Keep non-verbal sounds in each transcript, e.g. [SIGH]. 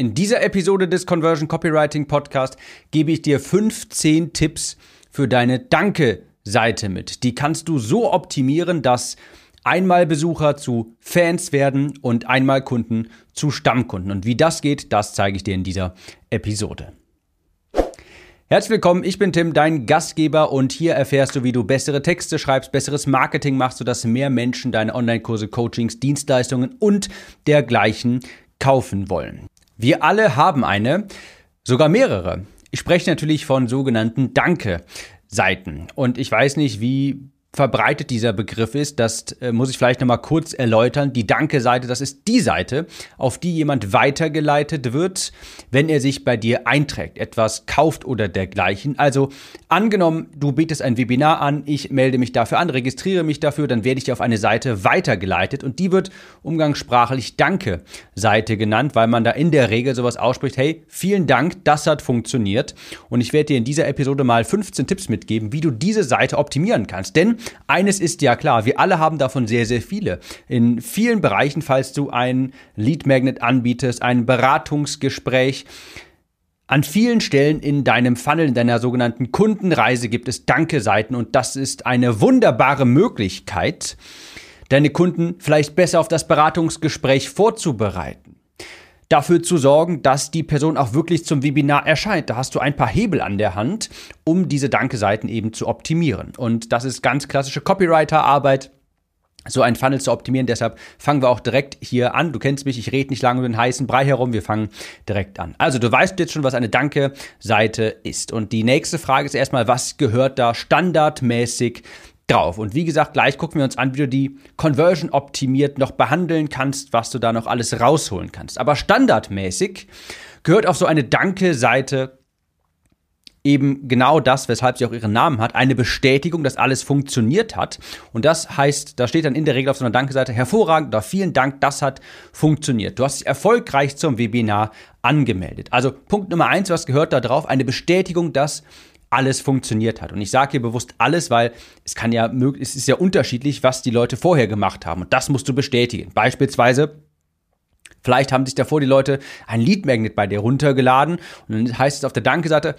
In dieser Episode des Conversion Copywriting Podcast gebe ich dir 15 Tipps für deine Danke-Seite mit. Die kannst du so optimieren, dass einmal Besucher zu Fans werden und einmal Kunden zu Stammkunden. Und wie das geht, das zeige ich dir in dieser Episode. Herzlich willkommen, ich bin Tim, dein Gastgeber und hier erfährst du, wie du bessere Texte schreibst, besseres Marketing machst, sodass mehr Menschen deine Online-Kurse, Coachings, Dienstleistungen und dergleichen kaufen wollen. Wir alle haben eine, sogar mehrere. Ich spreche natürlich von sogenannten Danke-Seiten. Und ich weiß nicht, wie verbreitet dieser Begriff ist, das äh, muss ich vielleicht nochmal kurz erläutern. Die Danke-Seite, das ist die Seite, auf die jemand weitergeleitet wird, wenn er sich bei dir einträgt, etwas kauft oder dergleichen. Also angenommen, du bietest ein Webinar an, ich melde mich dafür an, registriere mich dafür, dann werde ich auf eine Seite weitergeleitet und die wird umgangssprachlich Danke-Seite genannt, weil man da in der Regel sowas ausspricht, hey, vielen Dank, das hat funktioniert. Und ich werde dir in dieser Episode mal 15 Tipps mitgeben, wie du diese Seite optimieren kannst. Denn eines ist ja klar, wir alle haben davon sehr, sehr viele. In vielen Bereichen, falls du ein Lead Magnet anbietest, ein Beratungsgespräch, an vielen Stellen in deinem Funnel, in deiner sogenannten Kundenreise gibt es Danke-Seiten und das ist eine wunderbare Möglichkeit, deine Kunden vielleicht besser auf das Beratungsgespräch vorzubereiten dafür zu sorgen, dass die Person auch wirklich zum Webinar erscheint. Da hast du ein paar Hebel an der Hand, um diese Danke-Seiten eben zu optimieren. Und das ist ganz klassische Copywriter-Arbeit so ein Funnel zu optimieren. Deshalb fangen wir auch direkt hier an. Du kennst mich, ich rede nicht lange über den heißen Brei herum. Wir fangen direkt an. Also du weißt jetzt schon, was eine Danke-Seite ist. Und die nächste Frage ist erstmal, was gehört da standardmäßig drauf. Und wie gesagt, gleich gucken wir uns an, wie du die Conversion optimiert noch behandeln kannst, was du da noch alles rausholen kannst. Aber standardmäßig gehört auf so eine Danke-Seite eben genau das, weshalb sie auch ihren Namen hat, eine Bestätigung, dass alles funktioniert hat. Und das heißt, da steht dann in der Regel auf so einer Danke-Seite hervorragend oder vielen Dank, das hat funktioniert. Du hast dich erfolgreich zum Webinar angemeldet. Also Punkt Nummer eins, was gehört da drauf? Eine Bestätigung, dass alles funktioniert hat. Und ich sage hier bewusst alles, weil es kann ja es ist ja unterschiedlich, was die Leute vorher gemacht haben. Und das musst du bestätigen. Beispielsweise Vielleicht haben sich davor die Leute ein Lead Magnet bei dir runtergeladen und dann heißt es auf der Danke-Seite,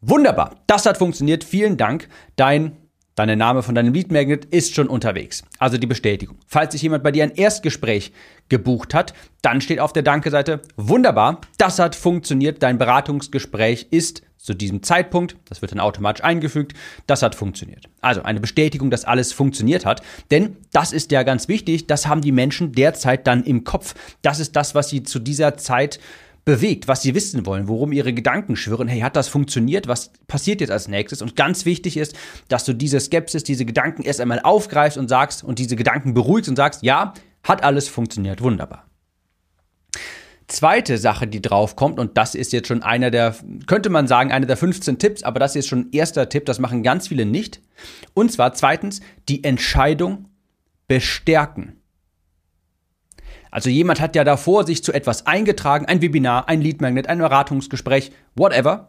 wunderbar, das hat funktioniert, vielen Dank, dein Dein Name von deinem Lead Magnet ist schon unterwegs. Also die Bestätigung. Falls sich jemand bei dir ein Erstgespräch gebucht hat, dann steht auf der Danke-Seite, wunderbar, das hat funktioniert, dein Beratungsgespräch ist zu diesem Zeitpunkt, das wird dann automatisch eingefügt, das hat funktioniert. Also eine Bestätigung, dass alles funktioniert hat, denn das ist ja ganz wichtig, das haben die Menschen derzeit dann im Kopf. Das ist das, was sie zu dieser Zeit bewegt, was sie wissen wollen, worum ihre Gedanken schwirren. Hey, hat das funktioniert? Was passiert jetzt als nächstes? Und ganz wichtig ist, dass du diese Skepsis, diese Gedanken erst einmal aufgreifst und sagst und diese Gedanken beruhigst und sagst, ja, hat alles funktioniert, wunderbar. Zweite Sache, die drauf kommt, und das ist jetzt schon einer der, könnte man sagen, einer der 15 Tipps, aber das ist schon ein erster Tipp, das machen ganz viele nicht. Und zwar zweitens, die Entscheidung bestärken. Also jemand hat ja davor sich zu etwas eingetragen, ein Webinar, ein Lead Magnet, ein Beratungsgespräch, whatever.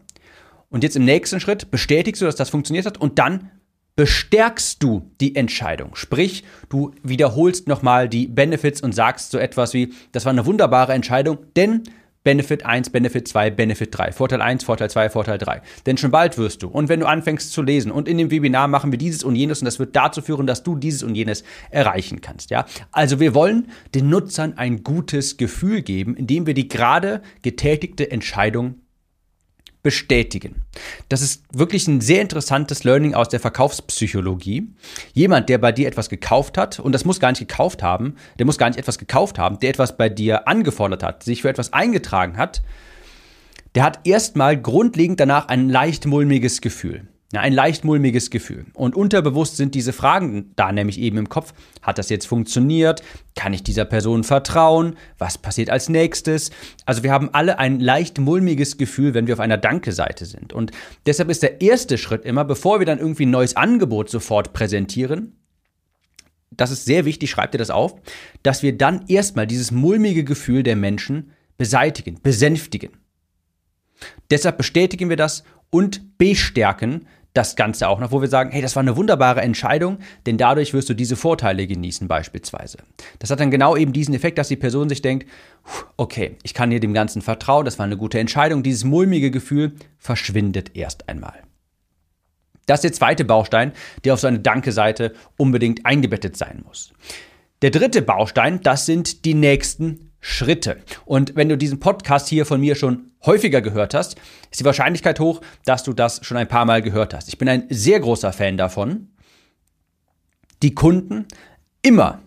Und jetzt im nächsten Schritt bestätigst du, dass das funktioniert hat und dann bestärkst du die Entscheidung. Sprich, du wiederholst nochmal die Benefits und sagst so etwas wie, das war eine wunderbare Entscheidung, denn Benefit 1, Benefit 2, Benefit 3. Vorteil 1, Vorteil 2, Vorteil 3. Denn schon bald wirst du. Und wenn du anfängst zu lesen und in dem Webinar machen wir dieses und jenes und das wird dazu führen, dass du dieses und jenes erreichen kannst. Ja? Also wir wollen den Nutzern ein gutes Gefühl geben, indem wir die gerade getätigte Entscheidung bestätigen. Das ist wirklich ein sehr interessantes Learning aus der Verkaufspsychologie. Jemand, der bei dir etwas gekauft hat, und das muss gar nicht gekauft haben, der muss gar nicht etwas gekauft haben, der etwas bei dir angefordert hat, sich für etwas eingetragen hat, der hat erstmal grundlegend danach ein leicht mulmiges Gefühl. Ja, ein leicht mulmiges Gefühl. Und unterbewusst sind diese Fragen da nämlich eben im Kopf. Hat das jetzt funktioniert? Kann ich dieser Person vertrauen? Was passiert als nächstes? Also wir haben alle ein leicht mulmiges Gefühl, wenn wir auf einer Danke-Seite sind. Und deshalb ist der erste Schritt immer, bevor wir dann irgendwie ein neues Angebot sofort präsentieren, das ist sehr wichtig, schreibt ihr das auf, dass wir dann erstmal dieses mulmige Gefühl der Menschen beseitigen, besänftigen. Deshalb bestätigen wir das und bestärken das Ganze auch noch, wo wir sagen, hey, das war eine wunderbare Entscheidung, denn dadurch wirst du diese Vorteile genießen beispielsweise. Das hat dann genau eben diesen Effekt, dass die Person sich denkt, okay, ich kann hier dem Ganzen vertrauen, das war eine gute Entscheidung, dieses mulmige Gefühl verschwindet erst einmal. Das ist der zweite Baustein, der auf so eine Danke-Seite unbedingt eingebettet sein muss. Der dritte Baustein, das sind die nächsten Schritte. Und wenn du diesen Podcast hier von mir schon häufiger gehört hast, ist die Wahrscheinlichkeit hoch, dass du das schon ein paar Mal gehört hast. Ich bin ein sehr großer Fan davon, die Kunden immer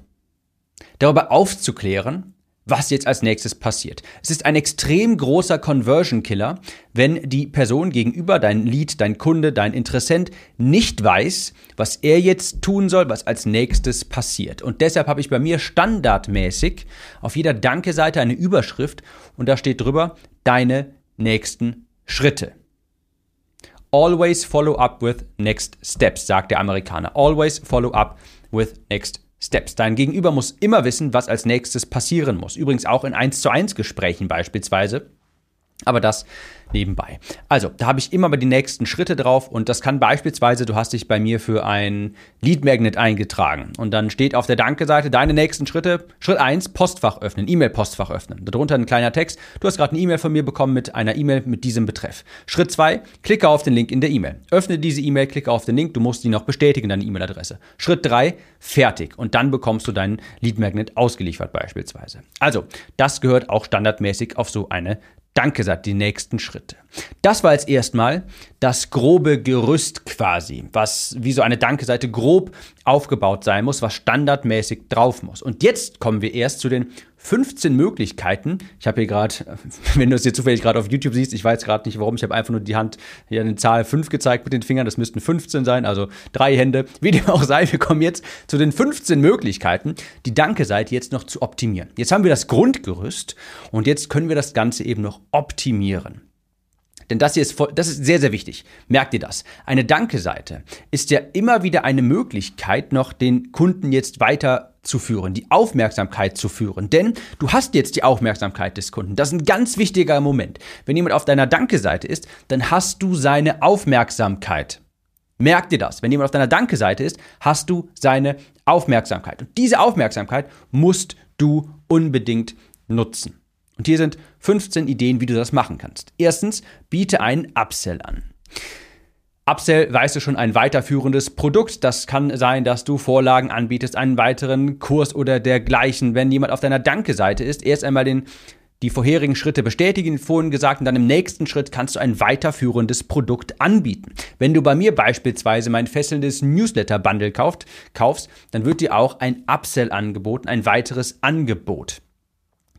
darüber aufzuklären, was jetzt als nächstes passiert. Es ist ein extrem großer Conversion Killer, wenn die Person gegenüber, dein Lead, dein Kunde, dein Interessent nicht weiß, was er jetzt tun soll, was als nächstes passiert. Und deshalb habe ich bei mir standardmäßig auf jeder Danke-Seite eine Überschrift und da steht drüber deine nächsten Schritte. Always follow up with next steps, sagt der Amerikaner. Always follow up with next steps. Steps. Dein Gegenüber muss immer wissen, was als nächstes passieren muss. Übrigens auch in 1 zu 1 Gesprächen beispielsweise. Aber das nebenbei. Also, da habe ich immer mal die nächsten Schritte drauf und das kann beispielsweise, du hast dich bei mir für ein Lead Magnet eingetragen und dann steht auf der Danke-Seite deine nächsten Schritte. Schritt 1, Postfach öffnen, E-Mail-Postfach öffnen. Darunter ein kleiner Text. Du hast gerade eine E-Mail von mir bekommen mit einer E-Mail mit diesem Betreff. Schritt 2, klicke auf den Link in der E-Mail. Öffne diese E-Mail, klicke auf den Link, du musst die noch bestätigen, deine E-Mail-Adresse. Schritt 3, fertig. Und dann bekommst du deinen Lead Magnet ausgeliefert beispielsweise. Also, das gehört auch standardmäßig auf so eine Danke sagt die nächsten Schritte. Das war jetzt erstmal das grobe Gerüst quasi, was wie so eine Danke-Seite grob aufgebaut sein muss, was standardmäßig drauf muss. Und jetzt kommen wir erst zu den 15 Möglichkeiten. Ich habe hier gerade, [LAUGHS] wenn du es hier zufällig gerade auf YouTube siehst, ich weiß gerade nicht warum, ich habe einfach nur die Hand hier eine Zahl 5 gezeigt mit den Fingern, das müssten 15 sein, also drei Hände. [LAUGHS] Wie dem auch sei, wir kommen jetzt zu den 15 Möglichkeiten, die Danke-Seite jetzt noch zu optimieren. Jetzt haben wir das Grundgerüst und jetzt können wir das Ganze eben noch optimieren. Denn das hier ist, voll, das ist sehr, sehr wichtig. Merkt ihr das? Eine Danke-Seite ist ja immer wieder eine Möglichkeit, noch den Kunden jetzt weiter zu führen, die Aufmerksamkeit zu führen. Denn du hast jetzt die Aufmerksamkeit des Kunden. Das ist ein ganz wichtiger Moment. Wenn jemand auf deiner Danke-Seite ist, dann hast du seine Aufmerksamkeit. Merk dir das. Wenn jemand auf deiner Danke-Seite ist, hast du seine Aufmerksamkeit. Und diese Aufmerksamkeit musst du unbedingt nutzen. Und hier sind 15 Ideen, wie du das machen kannst. Erstens, biete einen Upsell an. Upsell, weißt du schon, ein weiterführendes Produkt. Das kann sein, dass du Vorlagen anbietest, einen weiteren Kurs oder dergleichen. Wenn jemand auf deiner Danke-Seite ist, erst einmal den, die vorherigen Schritte bestätigen, vorhin gesagt, und dann im nächsten Schritt kannst du ein weiterführendes Produkt anbieten. Wenn du bei mir beispielsweise mein fesselndes Newsletter-Bundle kaufst, dann wird dir auch ein Upsell angeboten, ein weiteres Angebot.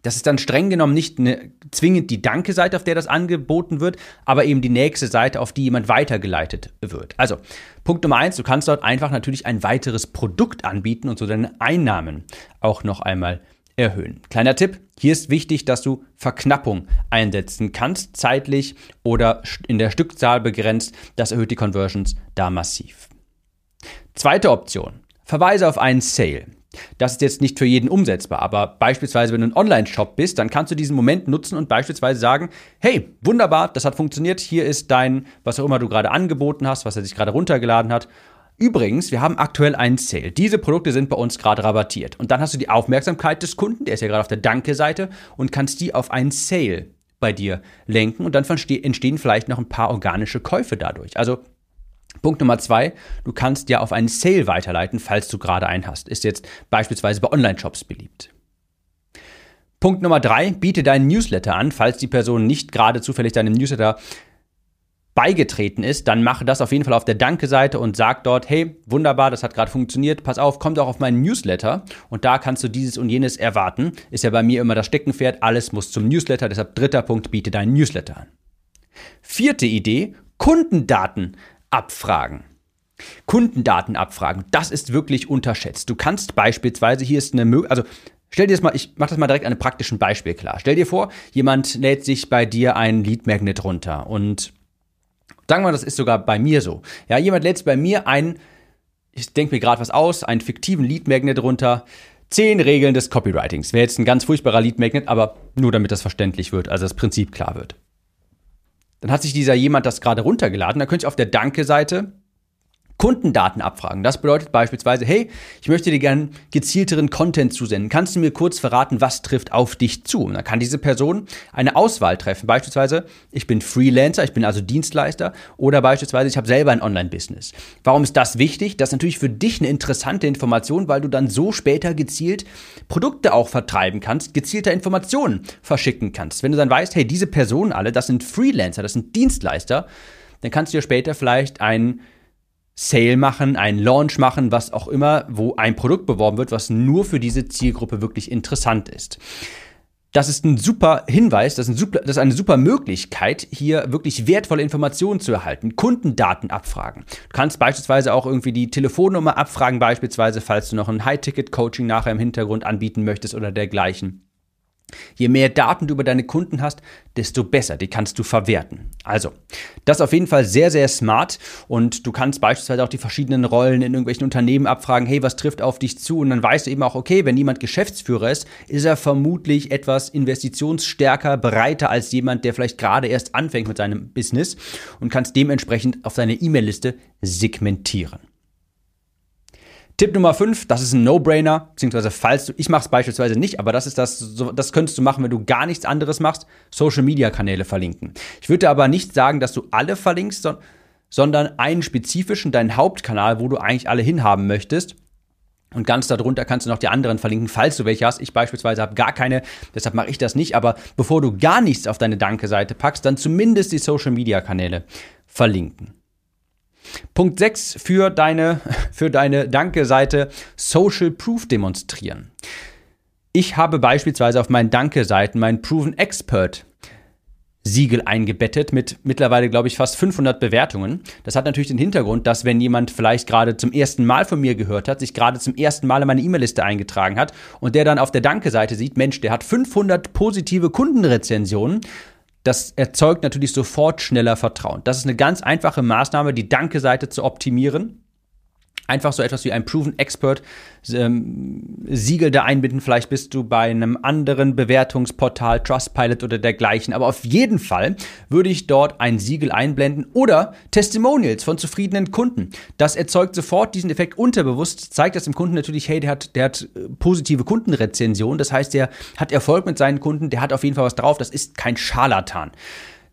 Das ist dann streng genommen nicht eine, zwingend die Danke-Seite, auf der das angeboten wird, aber eben die nächste Seite, auf die jemand weitergeleitet wird. Also, Punkt Nummer eins, du kannst dort einfach natürlich ein weiteres Produkt anbieten und so deine Einnahmen auch noch einmal erhöhen. Kleiner Tipp, hier ist wichtig, dass du Verknappung einsetzen kannst, zeitlich oder in der Stückzahl begrenzt. Das erhöht die Conversions da massiv. Zweite Option, verweise auf einen Sale. Das ist jetzt nicht für jeden umsetzbar, aber beispielsweise, wenn du ein Online-Shop bist, dann kannst du diesen Moment nutzen und beispielsweise sagen, hey, wunderbar, das hat funktioniert, hier ist dein, was auch immer du gerade angeboten hast, was er sich gerade runtergeladen hat. Übrigens, wir haben aktuell einen Sale. Diese Produkte sind bei uns gerade rabattiert. Und dann hast du die Aufmerksamkeit des Kunden, der ist ja gerade auf der Danke-Seite, und kannst die auf einen Sale bei dir lenken und dann entstehen vielleicht noch ein paar organische Käufe dadurch. Also Punkt Nummer zwei, du kannst ja auf einen Sale weiterleiten, falls du gerade einen hast. Ist jetzt beispielsweise bei Online-Shops beliebt. Punkt Nummer drei, biete deinen Newsletter an, falls die Person nicht gerade zufällig deinem Newsletter beigetreten ist, dann mache das auf jeden Fall auf der Danke-Seite und sag dort, hey, wunderbar, das hat gerade funktioniert, pass auf, kommt auch auf meinen Newsletter und da kannst du dieses und jenes erwarten. Ist ja bei mir immer das Steckenpferd, alles muss zum Newsletter, deshalb dritter Punkt, biete deinen Newsletter an. Vierte Idee, Kundendaten abfragen. Kundendaten abfragen, das ist wirklich unterschätzt. Du kannst beispielsweise, hier ist eine Möglichkeit, also Stell dir das mal, ich mache das mal direkt an einem praktischen Beispiel klar. Stell dir vor, jemand lädt sich bei dir ein Lead Magnet runter und sagen wir, das ist sogar bei mir so. Ja, jemand lädt bei mir einen, ich denke mir gerade was aus, einen fiktiven Lead Magnet runter. Zehn Regeln des Copywritings. Wäre jetzt ein ganz furchtbarer Lead Magnet, aber nur damit das verständlich wird, also das Prinzip klar wird. Dann hat sich dieser jemand das gerade runtergeladen. Da könnte ich auf der Danke-Seite Kundendaten abfragen. Das bedeutet beispielsweise, hey, ich möchte dir gerne gezielteren Content zusenden. Kannst du mir kurz verraten, was trifft auf dich zu? Und dann kann diese Person eine Auswahl treffen. Beispielsweise, ich bin Freelancer, ich bin also Dienstleister oder beispielsweise, ich habe selber ein Online-Business. Warum ist das wichtig? Das ist natürlich für dich eine interessante Information, weil du dann so später gezielt Produkte auch vertreiben kannst, gezielter Informationen verschicken kannst. Wenn du dann weißt, hey, diese Personen alle, das sind Freelancer, das sind Dienstleister, dann kannst du dir später vielleicht ein Sale machen, einen Launch machen, was auch immer, wo ein Produkt beworben wird, was nur für diese Zielgruppe wirklich interessant ist. Das ist ein super Hinweis, das ist, ein super, das ist eine super Möglichkeit, hier wirklich wertvolle Informationen zu erhalten. Kundendaten abfragen. Du kannst beispielsweise auch irgendwie die Telefonnummer abfragen, beispielsweise, falls du noch ein High-Ticket-Coaching nachher im Hintergrund anbieten möchtest oder dergleichen. Je mehr Daten du über deine Kunden hast, desto besser. Die kannst du verwerten. Also, das ist auf jeden Fall sehr, sehr smart. Und du kannst beispielsweise auch die verschiedenen Rollen in irgendwelchen Unternehmen abfragen, hey, was trifft auf dich zu? Und dann weißt du eben auch, okay, wenn jemand Geschäftsführer ist, ist er vermutlich etwas investitionsstärker, breiter als jemand, der vielleicht gerade erst anfängt mit seinem Business und kannst dementsprechend auf deine E-Mail-Liste segmentieren. Tipp Nummer 5, das ist ein No-Brainer, beziehungsweise falls du, ich mache es beispielsweise nicht, aber das ist das, das könntest du machen, wenn du gar nichts anderes machst, Social-Media-Kanäle verlinken. Ich würde aber nicht sagen, dass du alle verlinkst, so, sondern einen spezifischen, deinen Hauptkanal, wo du eigentlich alle hinhaben möchtest. Und ganz darunter kannst du noch die anderen verlinken, falls du welche hast. Ich beispielsweise habe gar keine, deshalb mache ich das nicht. Aber bevor du gar nichts auf deine Danke-Seite packst, dann zumindest die Social-Media-Kanäle verlinken. Punkt 6 für deine, [LAUGHS] für deine Danke-Seite Social Proof demonstrieren. Ich habe beispielsweise auf meinen Danke-Seiten meinen Proven Expert Siegel eingebettet mit mittlerweile, glaube ich, fast 500 Bewertungen. Das hat natürlich den Hintergrund, dass wenn jemand vielleicht gerade zum ersten Mal von mir gehört hat, sich gerade zum ersten Mal in meine E-Mail-Liste eingetragen hat und der dann auf der Danke-Seite sieht, Mensch, der hat 500 positive Kundenrezensionen, das erzeugt natürlich sofort schneller Vertrauen. Das ist eine ganz einfache Maßnahme, die Danke-Seite zu optimieren einfach so etwas wie ein Proven Expert ähm, Siegel da einbinden. Vielleicht bist du bei einem anderen Bewertungsportal, Trustpilot oder dergleichen. Aber auf jeden Fall würde ich dort ein Siegel einblenden oder Testimonials von zufriedenen Kunden. Das erzeugt sofort diesen Effekt unterbewusst, zeigt das dem Kunden natürlich, hey, der hat, der hat äh, positive Kundenrezension. Das heißt, der hat Erfolg mit seinen Kunden, der hat auf jeden Fall was drauf. Das ist kein Scharlatan.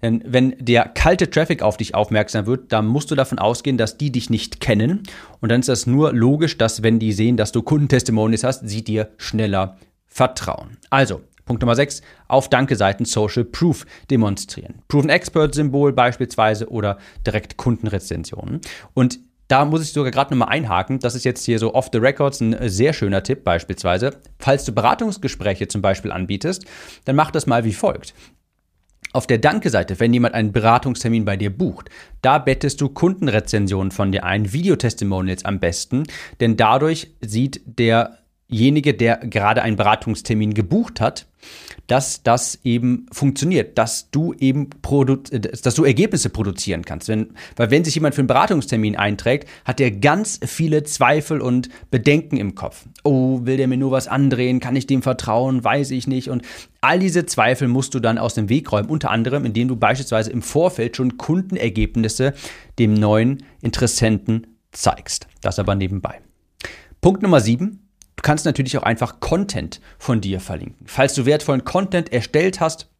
Denn wenn der kalte Traffic auf dich aufmerksam wird, dann musst du davon ausgehen, dass die dich nicht kennen. Und dann ist das nur logisch, dass wenn die sehen, dass du Kundentestimonies hast, sie dir schneller vertrauen. Also, Punkt Nummer 6, auf Danke-Seiten Social Proof demonstrieren. Proven Expert-Symbol beispielsweise oder direkt Kundenrezensionen. Und da muss ich sogar gerade nochmal einhaken. Das ist jetzt hier so off the records ein sehr schöner Tipp beispielsweise. Falls du Beratungsgespräche zum Beispiel anbietest, dann mach das mal wie folgt. Auf der Danke-Seite, wenn jemand einen Beratungstermin bei dir bucht, da bettest du Kundenrezensionen von dir ein, Videotestimonials am besten, denn dadurch sieht derjenige, der gerade einen Beratungstermin gebucht hat, dass das eben funktioniert, dass du eben äh, dass du Ergebnisse produzieren kannst. Wenn, weil wenn sich jemand für einen Beratungstermin einträgt, hat er ganz viele Zweifel und Bedenken im Kopf. Oh, will der mir nur was andrehen? Kann ich dem vertrauen? Weiß ich nicht. Und all diese Zweifel musst du dann aus dem Weg räumen, unter anderem, indem du beispielsweise im Vorfeld schon Kundenergebnisse dem neuen Interessenten zeigst. Das aber nebenbei. Punkt Nummer sieben kannst natürlich auch einfach Content von dir verlinken. Falls du wertvollen Content erstellt hast,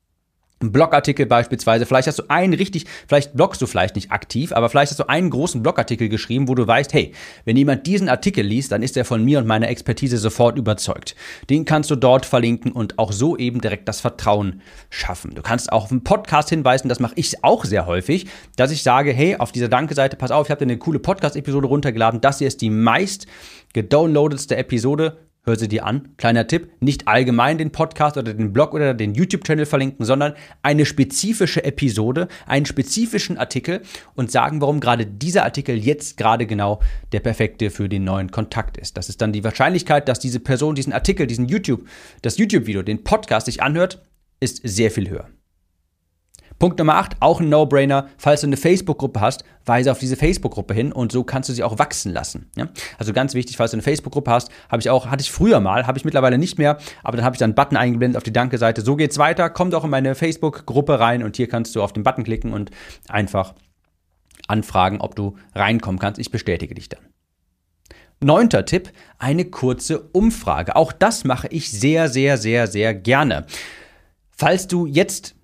ein Blogartikel beispielsweise, vielleicht hast du einen richtig, vielleicht bloggst du vielleicht nicht aktiv, aber vielleicht hast du einen großen Blogartikel geschrieben, wo du weißt, hey, wenn jemand diesen Artikel liest, dann ist er von mir und meiner Expertise sofort überzeugt. Den kannst du dort verlinken und auch so eben direkt das Vertrauen schaffen. Du kannst auch auf einen Podcast hinweisen, das mache ich auch sehr häufig, dass ich sage, hey, auf dieser Danke-Seite, pass auf, ich habe dir eine coole Podcast-Episode runtergeladen, das hier ist die meist gedownloadetste Episode, hör sie dir an. Kleiner Tipp, nicht allgemein den Podcast oder den Blog oder den YouTube-Channel verlinken, sondern eine spezifische Episode, einen spezifischen Artikel und sagen, warum gerade dieser Artikel jetzt gerade genau der perfekte für den neuen Kontakt ist. Das ist dann die Wahrscheinlichkeit, dass diese Person diesen Artikel, diesen YouTube, das YouTube-Video, den Podcast sich anhört, ist sehr viel höher. Punkt Nummer 8, auch ein No-Brainer. Falls du eine Facebook-Gruppe hast, weise auf diese Facebook-Gruppe hin und so kannst du sie auch wachsen lassen. Ja? Also ganz wichtig, falls du eine Facebook-Gruppe hast, habe ich auch, hatte ich früher mal, habe ich mittlerweile nicht mehr, aber dann habe ich dann einen Button eingeblendet auf die Danke-Seite. So geht's weiter, komm doch in meine Facebook-Gruppe rein und hier kannst du auf den Button klicken und einfach anfragen, ob du reinkommen kannst. Ich bestätige dich dann. Neunter Tipp, eine kurze Umfrage. Auch das mache ich sehr, sehr, sehr, sehr gerne. Falls du jetzt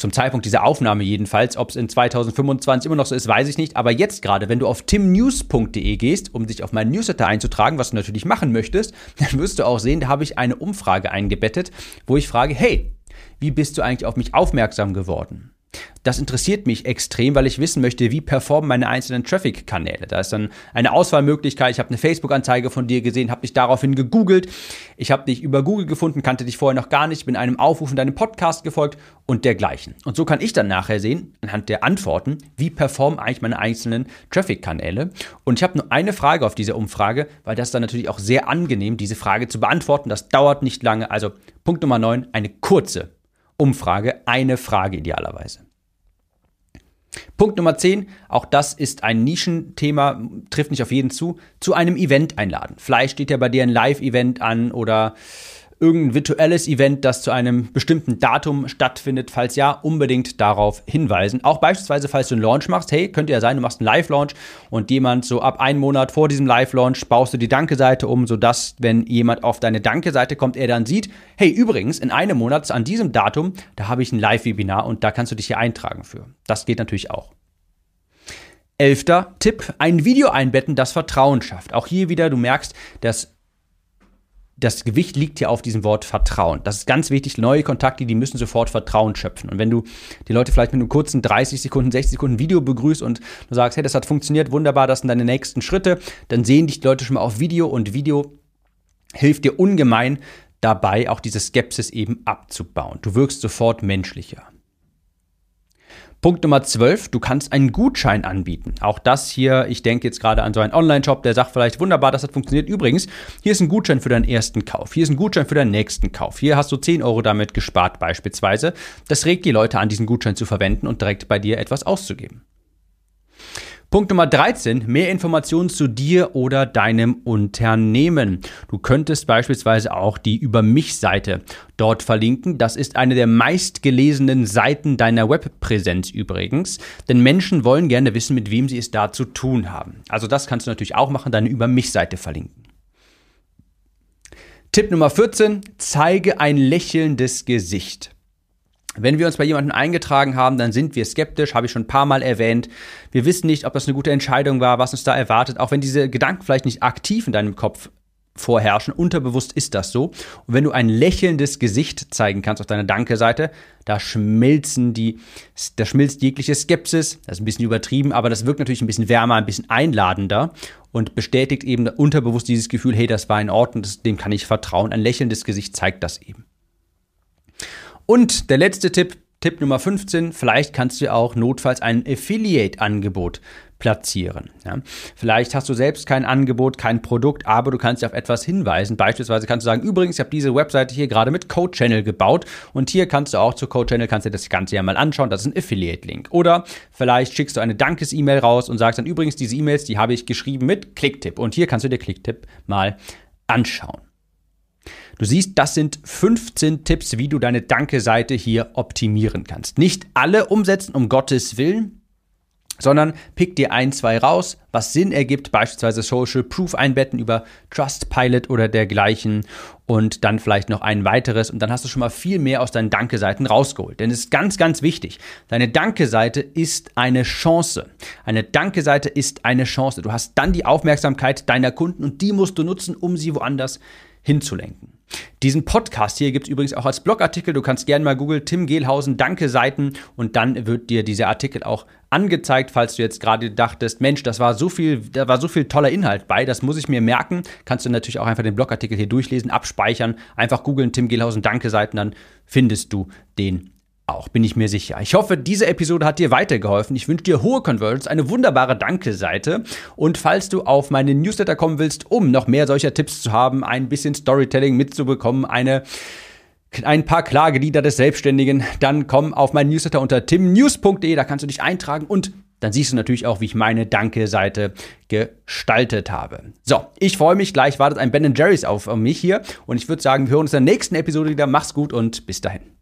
zum Zeitpunkt dieser Aufnahme jedenfalls, ob es in 2025 immer noch so ist, weiß ich nicht. Aber jetzt gerade, wenn du auf timnews.de gehst, um dich auf meinen Newsletter einzutragen, was du natürlich machen möchtest, [LAUGHS] dann wirst du auch sehen, da habe ich eine Umfrage eingebettet, wo ich frage, hey, wie bist du eigentlich auf mich aufmerksam geworden? Das interessiert mich extrem, weil ich wissen möchte, wie performen meine einzelnen Traffic-Kanäle. Da ist dann eine Auswahlmöglichkeit. Ich habe eine Facebook-Anzeige von dir gesehen, habe dich daraufhin gegoogelt. Ich habe dich über Google gefunden, kannte dich vorher noch gar nicht, bin einem Aufruf in deinem Podcast gefolgt und dergleichen. Und so kann ich dann nachher sehen, anhand der Antworten, wie performen eigentlich meine einzelnen Traffic-Kanäle. Und ich habe nur eine Frage auf dieser Umfrage, weil das dann natürlich auch sehr angenehm, diese Frage zu beantworten. Das dauert nicht lange. Also Punkt Nummer 9, eine kurze Umfrage eine Frage idealerweise. Punkt Nummer 10, auch das ist ein Nischenthema, trifft nicht auf jeden zu, zu einem Event einladen. Vielleicht steht ja bei dir ein Live-Event an oder irgendein virtuelles Event, das zu einem bestimmten Datum stattfindet. Falls ja, unbedingt darauf hinweisen. Auch beispielsweise, falls du einen Launch machst, hey, könnte ja sein, du machst einen Live-Launch und jemand so ab einem Monat vor diesem Live-Launch baust du die Danke-Seite um, sodass, wenn jemand auf deine Danke-Seite kommt, er dann sieht, hey, übrigens, in einem Monat an diesem Datum, da habe ich ein Live-Webinar und da kannst du dich hier eintragen für. Das geht natürlich auch. Elfter Tipp, ein Video einbetten, das Vertrauen schafft. Auch hier wieder, du merkst, dass das Gewicht liegt hier auf diesem Wort Vertrauen. Das ist ganz wichtig. Neue Kontakte, die müssen sofort Vertrauen schöpfen. Und wenn du die Leute vielleicht mit einem kurzen 30 Sekunden, 60 Sekunden Video begrüßt und du sagst, hey, das hat funktioniert, wunderbar, das sind deine nächsten Schritte, dann sehen dich die Leute schon mal auf Video und Video hilft dir ungemein dabei, auch diese Skepsis eben abzubauen. Du wirkst sofort menschlicher. Punkt Nummer 12, du kannst einen Gutschein anbieten. Auch das hier, ich denke jetzt gerade an so einen Online-Shop, der sagt vielleicht wunderbar, das funktioniert. Übrigens, hier ist ein Gutschein für deinen ersten Kauf. Hier ist ein Gutschein für deinen nächsten Kauf. Hier hast du 10 Euro damit gespart beispielsweise. Das regt die Leute an, diesen Gutschein zu verwenden und direkt bei dir etwas auszugeben. Punkt Nummer 13, mehr Informationen zu dir oder deinem Unternehmen. Du könntest beispielsweise auch die Über mich-Seite dort verlinken. Das ist eine der meistgelesenen Seiten deiner Webpräsenz übrigens, denn Menschen wollen gerne wissen, mit wem sie es da zu tun haben. Also das kannst du natürlich auch machen, deine Über mich-Seite verlinken. Tipp Nummer 14, zeige ein lächelndes Gesicht. Wenn wir uns bei jemandem eingetragen haben, dann sind wir skeptisch, habe ich schon ein paar Mal erwähnt. Wir wissen nicht, ob das eine gute Entscheidung war, was uns da erwartet, auch wenn diese Gedanken vielleicht nicht aktiv in deinem Kopf vorherrschen. Unterbewusst ist das so. Und wenn du ein lächelndes Gesicht zeigen kannst auf deiner Danke-Seite, da schmilzen die, da schmilzt jegliche Skepsis. Das ist ein bisschen übertrieben, aber das wirkt natürlich ein bisschen wärmer, ein bisschen einladender und bestätigt eben unterbewusst dieses Gefühl, hey, das war in Ordnung, dem kann ich vertrauen. Ein lächelndes Gesicht zeigt das eben. Und der letzte Tipp, Tipp Nummer 15, vielleicht kannst du auch notfalls ein Affiliate-Angebot platzieren. Ja. Vielleicht hast du selbst kein Angebot, kein Produkt, aber du kannst dich auf etwas hinweisen. Beispielsweise kannst du sagen, übrigens, ich habe diese Webseite hier gerade mit Code Channel gebaut und hier kannst du auch zu Code Channel, kannst du das Ganze ja mal anschauen, das ist ein Affiliate-Link. Oder vielleicht schickst du eine Dankes-E-Mail raus und sagst dann übrigens, diese E-Mails, die habe ich geschrieben mit Clicktip und hier kannst du dir Clicktip mal anschauen. Du siehst, das sind 15 Tipps, wie du deine Danke-Seite hier optimieren kannst. Nicht alle umsetzen, um Gottes Willen, sondern pick dir ein, zwei raus, was Sinn ergibt, beispielsweise Social Proof einbetten über Trustpilot oder dergleichen und dann vielleicht noch ein weiteres und dann hast du schon mal viel mehr aus deinen Danke-Seiten rausgeholt. Denn es ist ganz, ganz wichtig. Deine Danke-Seite ist eine Chance. Eine Danke-Seite ist eine Chance. Du hast dann die Aufmerksamkeit deiner Kunden und die musst du nutzen, um sie woanders hinzulenken. Diesen Podcast hier gibt es übrigens auch als Blogartikel. Du kannst gerne mal Google Tim Gehlhausen Danke Seiten. Und dann wird dir dieser Artikel auch angezeigt, falls du jetzt gerade dachtest, Mensch, das war so viel, da war so viel toller Inhalt bei, das muss ich mir merken. Kannst du natürlich auch einfach den Blogartikel hier durchlesen, abspeichern, einfach googeln Tim Gehlhausen Danke Seiten, dann findest du den auch, bin ich mir sicher. Ich hoffe, diese Episode hat dir weitergeholfen. Ich wünsche dir hohe Conversions, eine wunderbare Danke-Seite. Und falls du auf meine Newsletter kommen willst, um noch mehr solcher Tipps zu haben, ein bisschen Storytelling mitzubekommen, eine ein paar Klagelieder des Selbstständigen, dann komm auf meinen Newsletter unter timnews.de, da kannst du dich eintragen und dann siehst du natürlich auch, wie ich meine Danke-Seite gestaltet habe. So, ich freue mich, gleich wartet ein Ben Jerry's auf mich hier und ich würde sagen, wir hören uns in der nächsten Episode wieder. Mach's gut und bis dahin.